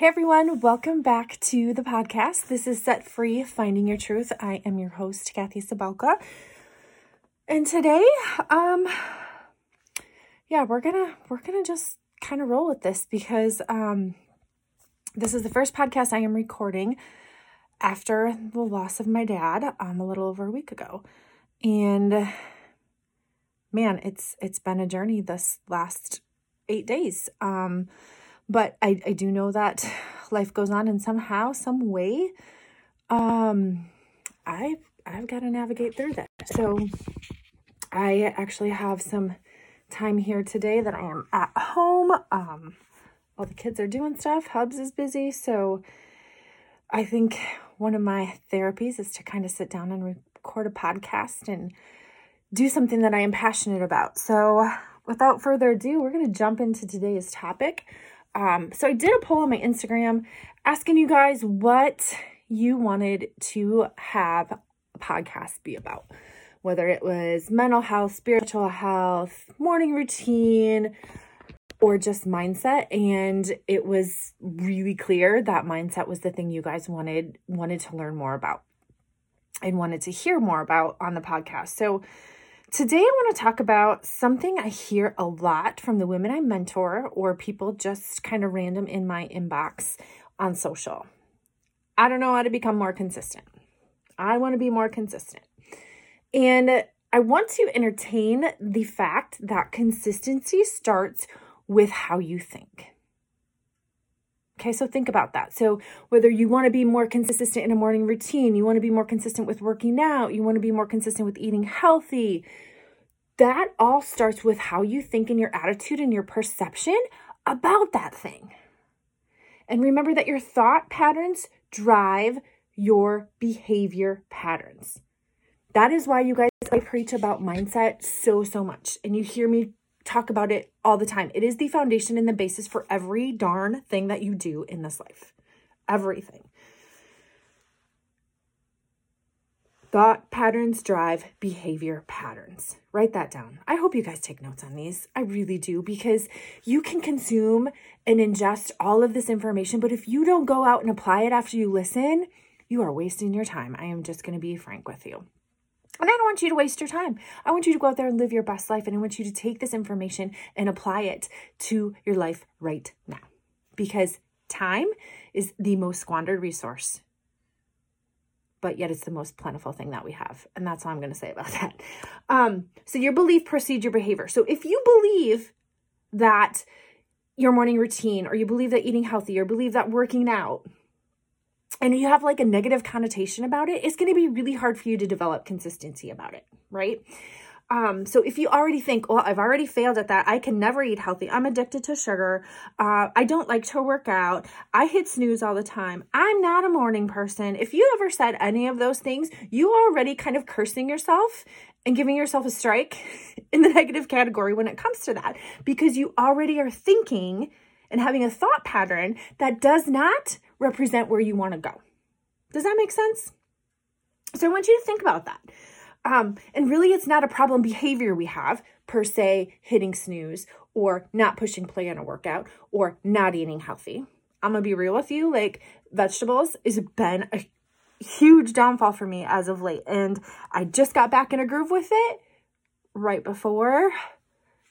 Hey everyone, welcome back to the podcast. This is Set Free Finding Your Truth. I am your host, Kathy Sabelka. And today, um yeah, we're going to we're going to just kind of roll with this because um this is the first podcast I am recording after the loss of my dad um a little over a week ago. And man, it's it's been a journey this last 8 days. Um but I, I do know that life goes on and somehow some way um i i've got to navigate through that. So i actually have some time here today that i am at home. Um all the kids are doing stuff. Hubs is busy. So i think one of my therapies is to kind of sit down and record a podcast and do something that i am passionate about. So without further ado we're going to jump into today's topic um, so I did a poll on my Instagram asking you guys what you wanted to have a podcast be about. Whether it was mental health, spiritual health, morning routine, or just mindset and it was really clear that mindset was the thing you guys wanted wanted to learn more about and wanted to hear more about on the podcast. So Today, I want to talk about something I hear a lot from the women I mentor or people just kind of random in my inbox on social. I don't know how to become more consistent. I want to be more consistent. And I want to entertain the fact that consistency starts with how you think. Okay, so think about that. So, whether you want to be more consistent in a morning routine, you want to be more consistent with working out, you want to be more consistent with eating healthy, that all starts with how you think and your attitude and your perception about that thing. And remember that your thought patterns drive your behavior patterns. That is why you guys, I preach about mindset so, so much. And you hear me talk about it all the time. It is the foundation and the basis for every darn thing that you do in this life. Everything. Thought patterns drive behavior patterns. Write that down. I hope you guys take notes on these. I really do because you can consume and ingest all of this information, but if you don't go out and apply it after you listen, you are wasting your time. I am just going to be frank with you. And I don't want you to waste your time. I want you to go out there and live your best life. And I want you to take this information and apply it to your life right now. Because time is the most squandered resource, but yet it's the most plentiful thing that we have. And that's all I'm going to say about that. Um, so, your belief precedes your behavior. So, if you believe that your morning routine, or you believe that eating healthy, or believe that working out, and you have like a negative connotation about it, it's going to be really hard for you to develop consistency about it, right? Um, so if you already think, well, I've already failed at that, I can never eat healthy. I'm addicted to sugar. Uh, I don't like to work out. I hit snooze all the time. I'm not a morning person. If you ever said any of those things, you are already kind of cursing yourself and giving yourself a strike in the negative category when it comes to that because you already are thinking and having a thought pattern that does not represent where you want to go. Does that make sense? So I want you to think about that. Um, and really, it's not a problem behavior we have per se, hitting snooze or not pushing play on a workout or not eating healthy. I'm gonna be real with you, like vegetables has been a huge downfall for me as of late. And I just got back in a groove with it right before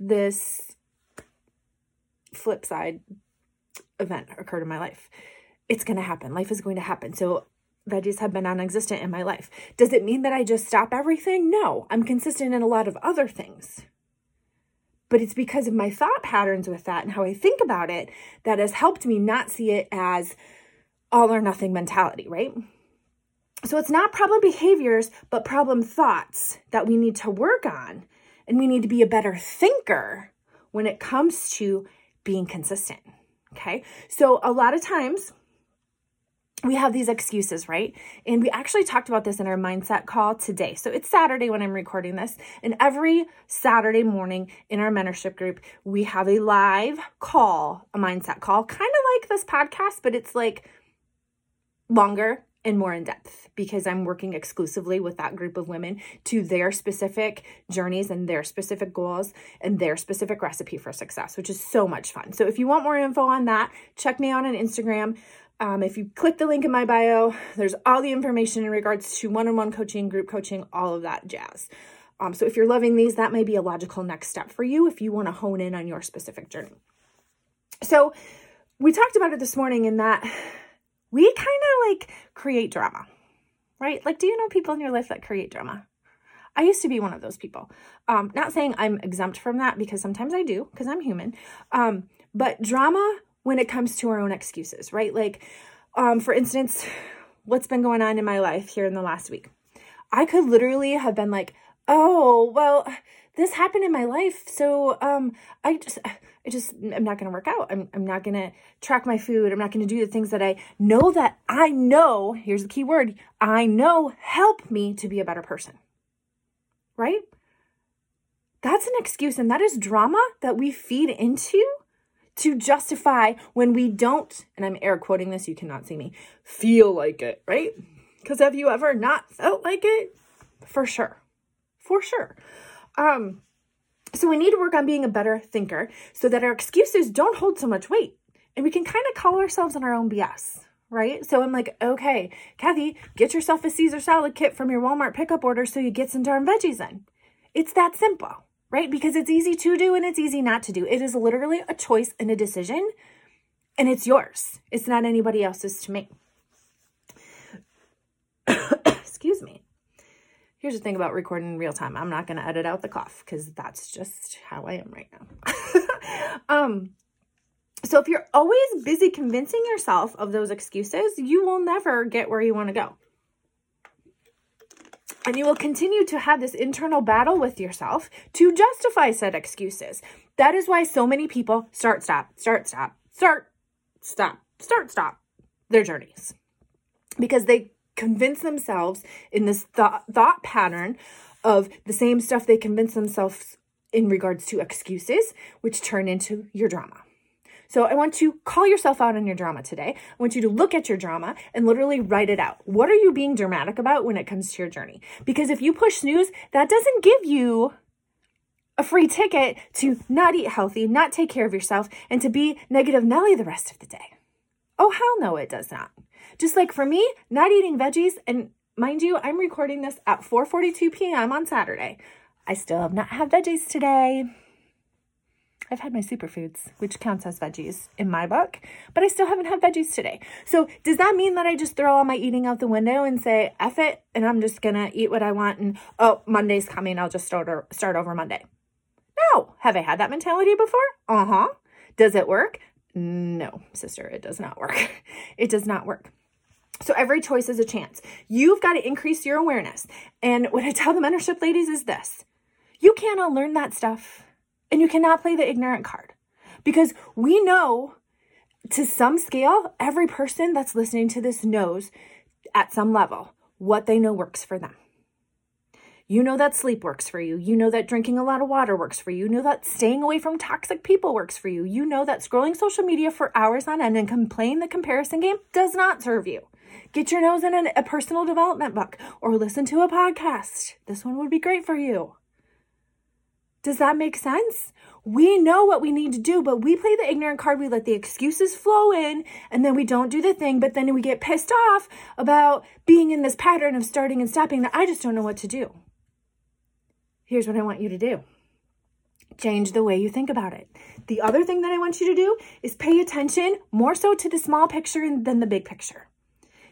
this flip side event occurred in my life. It's going to happen. Life is going to happen. So veggies have been non-existent in my life. Does it mean that I just stop everything? No, I'm consistent in a lot of other things. But it's because of my thought patterns with that and how I think about it that has helped me not see it as all or nothing mentality, right? So it's not problem behaviors, but problem thoughts that we need to work on. And we need to be a better thinker when it comes to being consistent. Okay. So a lot of times, we have these excuses, right? And we actually talked about this in our mindset call today. So it's Saturday when I'm recording this. And every Saturday morning in our mentorship group, we have a live call, a mindset call, kind of like this podcast, but it's like longer and more in depth because I'm working exclusively with that group of women to their specific journeys and their specific goals and their specific recipe for success, which is so much fun. So if you want more info on that, check me out on Instagram. Um, if you click the link in my bio, there's all the information in regards to one on one coaching, group coaching, all of that jazz. Um, so if you're loving these, that may be a logical next step for you if you want to hone in on your specific journey. So we talked about it this morning in that we kind of like create drama, right? Like, do you know people in your life that create drama? I used to be one of those people. Um, not saying I'm exempt from that because sometimes I do because I'm human. Um, but drama when it comes to our own excuses, right? Like, um, for instance, what's been going on in my life here in the last week? I could literally have been like, oh, well, this happened in my life. So um, I just, I just, I'm not going to work out. I'm, I'm not going to track my food. I'm not going to do the things that I know that I know, here's the key word, I know help me to be a better person. Right? That's an excuse. And that is drama that we feed into to justify when we don't, and I'm air quoting this, you cannot see me, feel like it, right? Because have you ever not felt like it? For sure for sure. Um, so we need to work on being a better thinker so that our excuses don't hold so much weight and we can kind of call ourselves on our own BS, right? So I'm like, okay, Kathy, get yourself a Caesar salad kit from your Walmart pickup order so you get some darn veggies in. It's that simple, right? Because it's easy to do and it's easy not to do. It is literally a choice and a decision, and it's yours. It's not anybody else's to make. Excuse me here's the thing about recording in real time. I'm not going to edit out the cough because that's just how I am right now. um, so if you're always busy convincing yourself of those excuses, you will never get where you want to go. And you will continue to have this internal battle with yourself to justify said excuses. That is why so many people start, stop, start, stop, start, stop, start, stop their journeys. Because they convince themselves in this thought, thought pattern of the same stuff they convince themselves in regards to excuses, which turn into your drama. So I want you to call yourself out on your drama today. I want you to look at your drama and literally write it out. What are you being dramatic about when it comes to your journey? Because if you push snooze, that doesn't give you a free ticket to not eat healthy, not take care of yourself, and to be negative Nelly the rest of the day. Oh, hell no, it does not. Just like for me, not eating veggies, and mind you, I'm recording this at 4:42 p.m. on Saturday. I still have not had veggies today. I've had my superfoods, which counts as veggies in my book, but I still haven't had veggies today. So, does that mean that I just throw all my eating out the window and say, F it, and I'm just gonna eat what I want and oh, Monday's coming, I'll just start, or, start over Monday? No. Have I had that mentality before? Uh huh. Does it work? No, sister, it does not work. it does not work. So every choice is a chance. You've got to increase your awareness. And what I tell the mentorship ladies is this you cannot learn that stuff and you cannot play the ignorant card because we know to some scale, every person that's listening to this knows at some level what they know works for them. You know that sleep works for you. You know that drinking a lot of water works for you. You know that staying away from toxic people works for you. You know that scrolling social media for hours on end and playing the comparison game does not serve you. Get your nose in a personal development book or listen to a podcast. This one would be great for you. Does that make sense? We know what we need to do, but we play the ignorant card. We let the excuses flow in and then we don't do the thing, but then we get pissed off about being in this pattern of starting and stopping that I just don't know what to do. Here's what I want you to do change the way you think about it. The other thing that I want you to do is pay attention more so to the small picture than the big picture.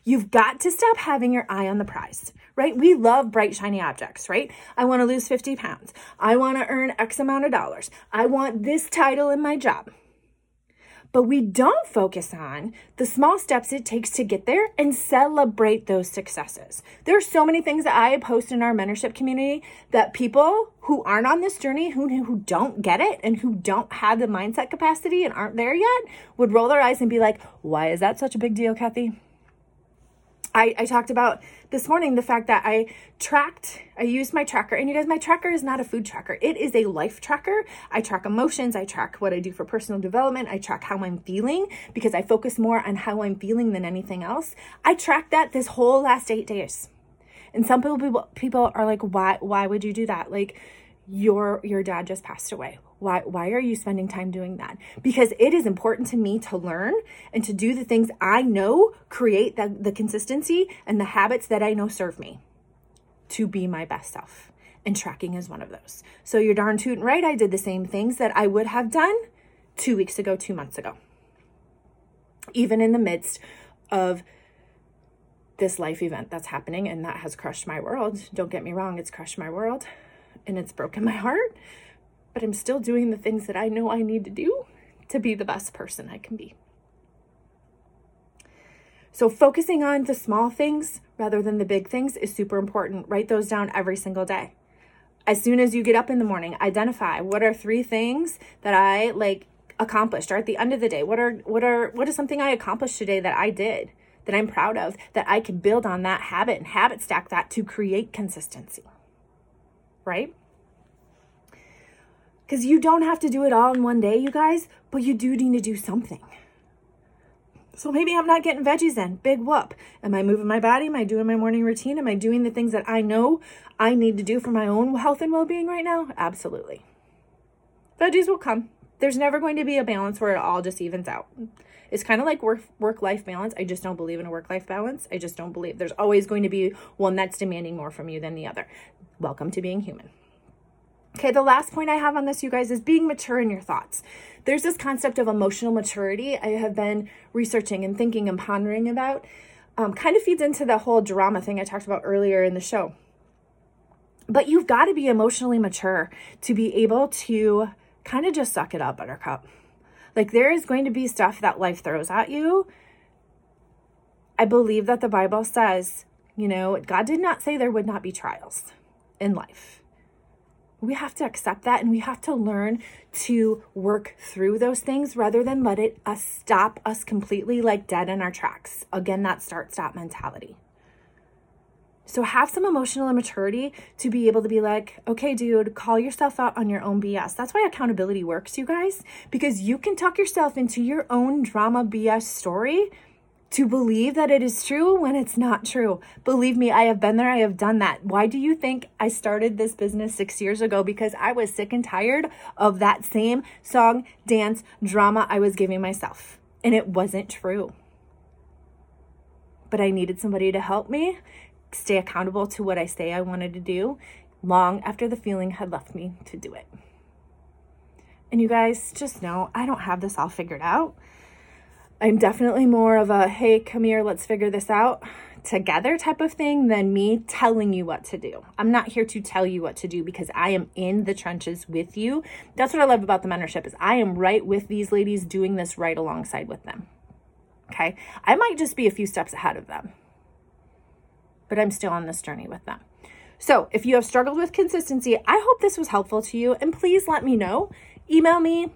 You've got to stop having your eye on the prize, right? We love bright, shiny objects, right? I want to lose 50 pounds. I want to earn X amount of dollars. I want this title in my job. But we don't focus on the small steps it takes to get there and celebrate those successes. There are so many things that I post in our mentorship community that people who aren't on this journey, who, who don't get it and who don't have the mindset capacity and aren't there yet would roll their eyes and be like, why is that such a big deal, Kathy? I, I talked about this morning the fact that I tracked, I used my tracker. And you guys, my tracker is not a food tracker, it is a life tracker. I track emotions, I track what I do for personal development, I track how I'm feeling because I focus more on how I'm feeling than anything else. I tracked that this whole last eight days. And some people people are like, why why would you do that? Like your your dad just passed away why why are you spending time doing that? Because it is important to me to learn and to do the things i know create the, the consistency and the habits that i know serve me to be my best self. And tracking is one of those. So you're darn tootin' right. I did the same things that i would have done two weeks ago two months ago. Even in the midst of this life event that's happening and that has crushed my world. Don't get me wrong it's crushed my world and it's broken my heart, but I'm still doing the things that I know I need to do to be the best person I can be. So, focusing on the small things rather than the big things is super important. Write those down every single day. As soon as you get up in the morning, identify what are three things that I like accomplished or at the end of the day what are what are what is something i accomplished today that i did that i'm proud of that i can build on that habit and habit stack that to create consistency right? Because you don't have to do it all in one day, you guys, but you do need to do something. So maybe I'm not getting veggies in. Big whoop. Am I moving my body? Am I doing my morning routine? Am I doing the things that I know I need to do for my own health and well being right now? Absolutely. Veggies will come. There's never going to be a balance where it all just evens out. It's kind of like work work life balance. I just don't believe in a work life balance. I just don't believe there's always going to be one that's demanding more from you than the other. Welcome to being human. Okay, the last point I have on this, you guys, is being mature in your thoughts. There's this concept of emotional maturity I have been researching and thinking and pondering about. Um, kind of feeds into the whole drama thing I talked about earlier in the show. But you've got to be emotionally mature to be able to kind of just suck it up, buttercup. Like there is going to be stuff that life throws at you. I believe that the Bible says, you know, God did not say there would not be trials in life. We have to accept that and we have to learn to work through those things rather than let it uh, stop us completely like dead in our tracks. Again, that start stop mentality. So have some emotional immaturity to be able to be like, okay, dude, call yourself out on your own BS. That's why accountability works, you guys, because you can tuck yourself into your own drama BS story to believe that it is true when it's not true. Believe me, I have been there, I have done that. Why do you think I started this business six years ago? Because I was sick and tired of that same song, dance, drama I was giving myself. And it wasn't true. But I needed somebody to help me stay accountable to what I say I wanted to do long after the feeling had left me to do it. And you guys just know I don't have this all figured out. I'm definitely more of a, hey, come here, let's figure this out together type of thing than me telling you what to do. I'm not here to tell you what to do because I am in the trenches with you. That's what I love about the mentorship is I am right with these ladies doing this right alongside with them. Okay? I might just be a few steps ahead of them. But I'm still on this journey with them. So, if you have struggled with consistency, I hope this was helpful to you and please let me know. Email me,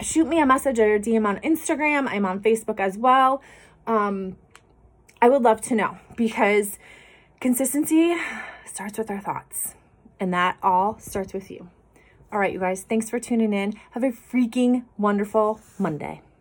shoot me a message or DM on Instagram. I'm on Facebook as well. Um, I would love to know because consistency starts with our thoughts, and that all starts with you. All right, you guys, thanks for tuning in. Have a freaking wonderful Monday.